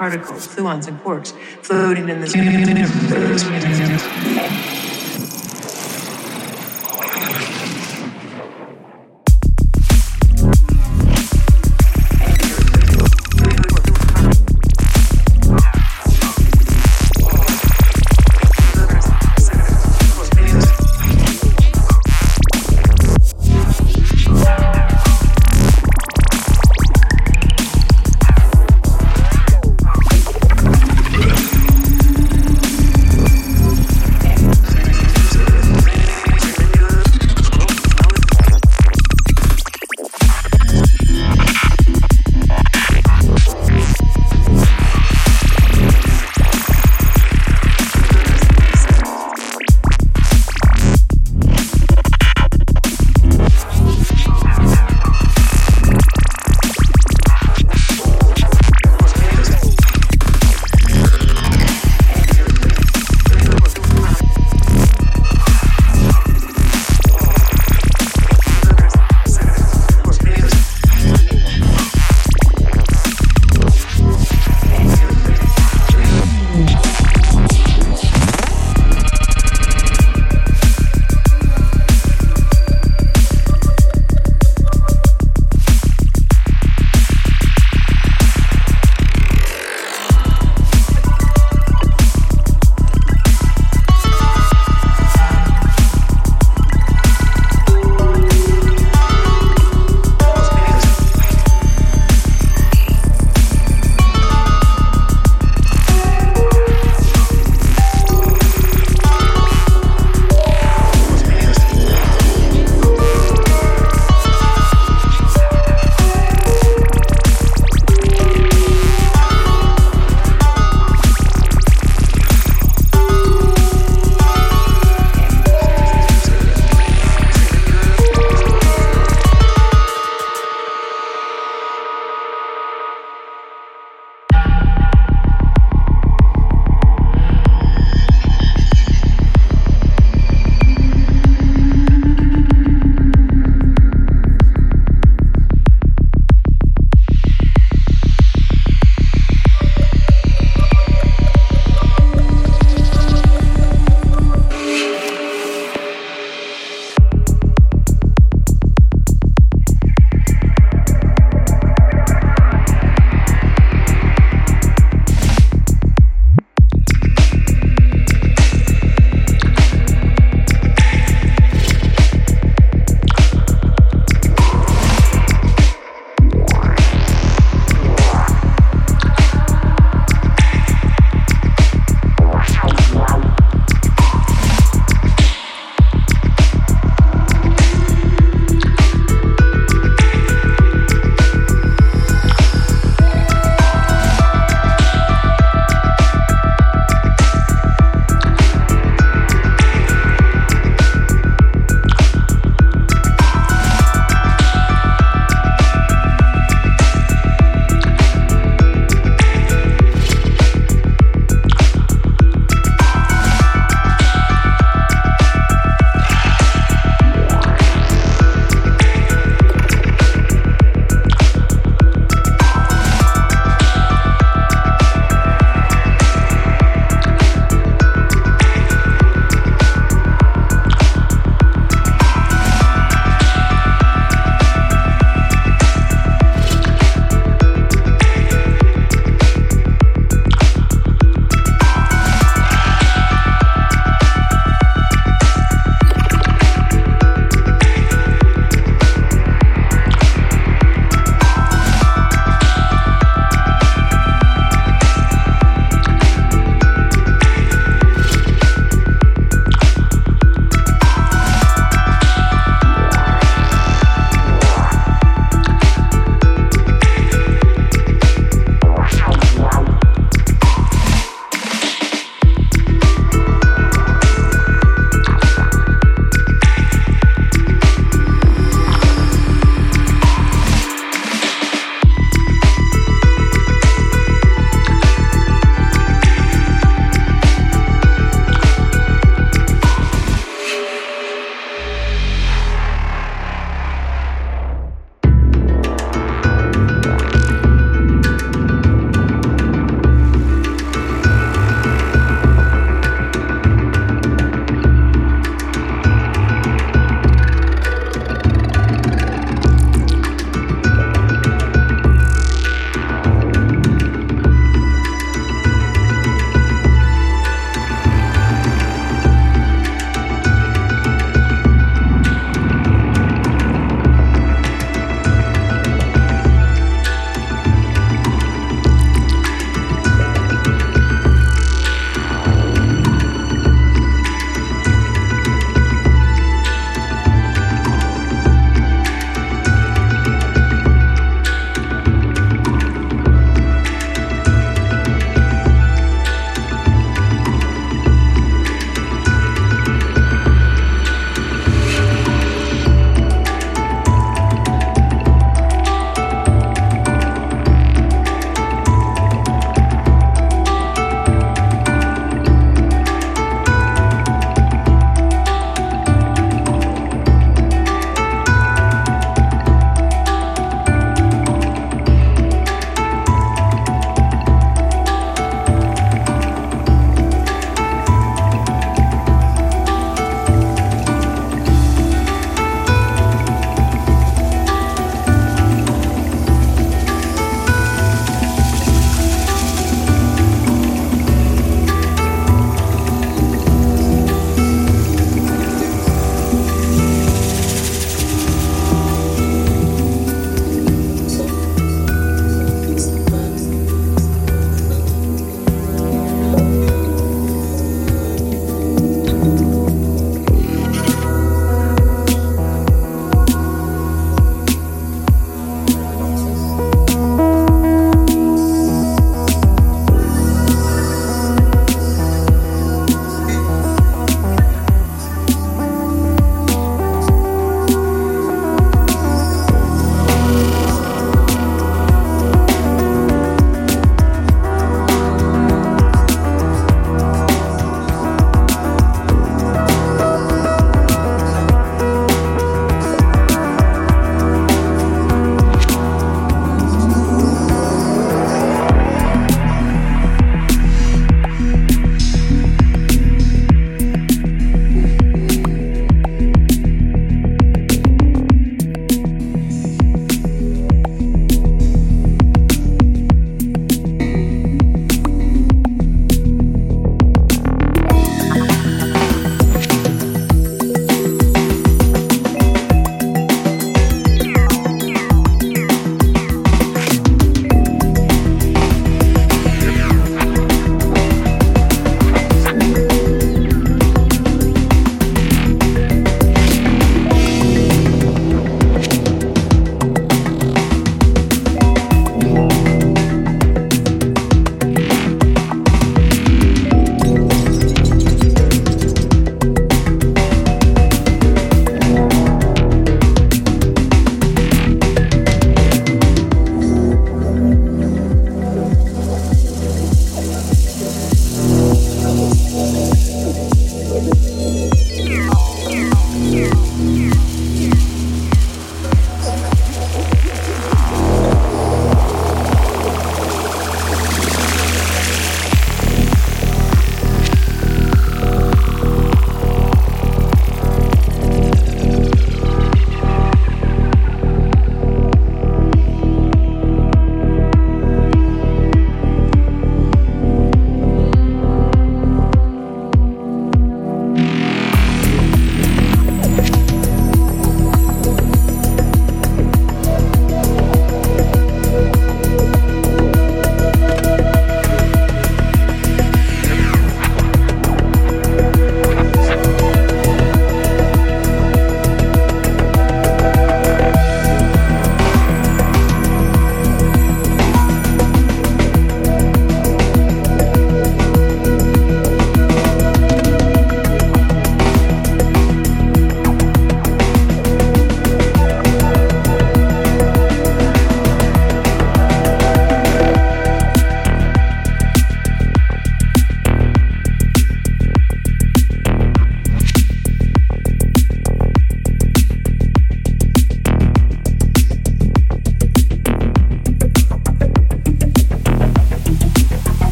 particles, gluons, and quarks floating in this universe.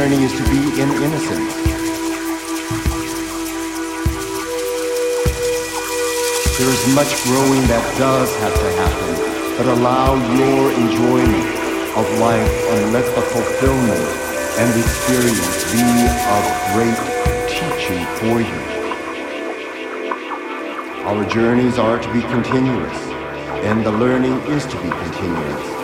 Journey is to be in innocence. There is much growing that does have to happen, but allow your enjoyment of life and let the fulfillment and experience be of great teaching for you. Our journeys are to be continuous, and the learning is to be continuous.